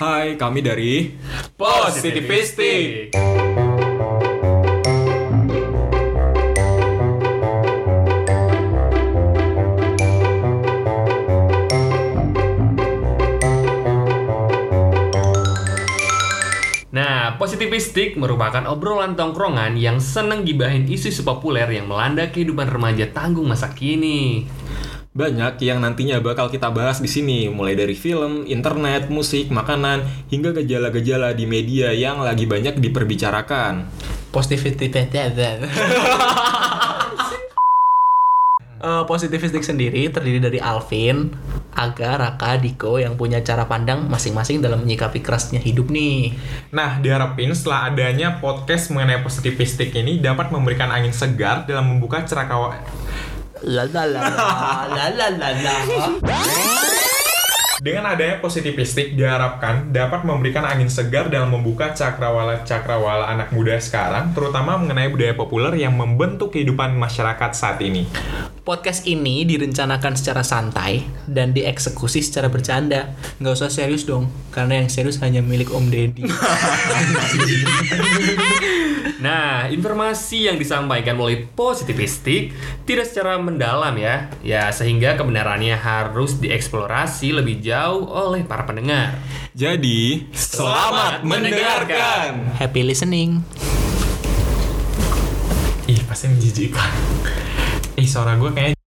Hai, kami dari Positivistik. Nah, Positivistik merupakan obrolan tongkrongan yang seneng gibahin isu-isu populer yang melanda kehidupan remaja tanggung masa kini. Banyak yang nantinya bakal kita bahas di sini, mulai dari film, internet, musik, makanan, hingga gejala-gejala di media yang lagi banyak diperbicarakan. Positivity Eh, Positivistik sendiri terdiri dari Alvin, Aga, Raka, Diko yang punya cara pandang masing-masing dalam menyikapi kerasnya hidup nih. Nah, diharapin setelah adanya podcast mengenai positivistik ini dapat memberikan angin segar dalam membuka cerakawa La la la la la la la. Dengan adanya positivistik diharapkan dapat memberikan angin segar dalam membuka cakrawala-cakrawala anak muda sekarang, terutama mengenai budaya populer yang membentuk kehidupan masyarakat saat ini. Podcast ini direncanakan secara santai dan dieksekusi secara bercanda. Nggak usah serius dong, karena yang serius hanya milik Om Deddy. Informasi yang disampaikan melalui positivistik tidak secara mendalam ya. Ya, sehingga kebenarannya harus dieksplorasi lebih jauh oleh para pendengar. Jadi, selamat mendengarkan! Happy listening. Ih, pasti menjijikan. Ih, suara gue kayak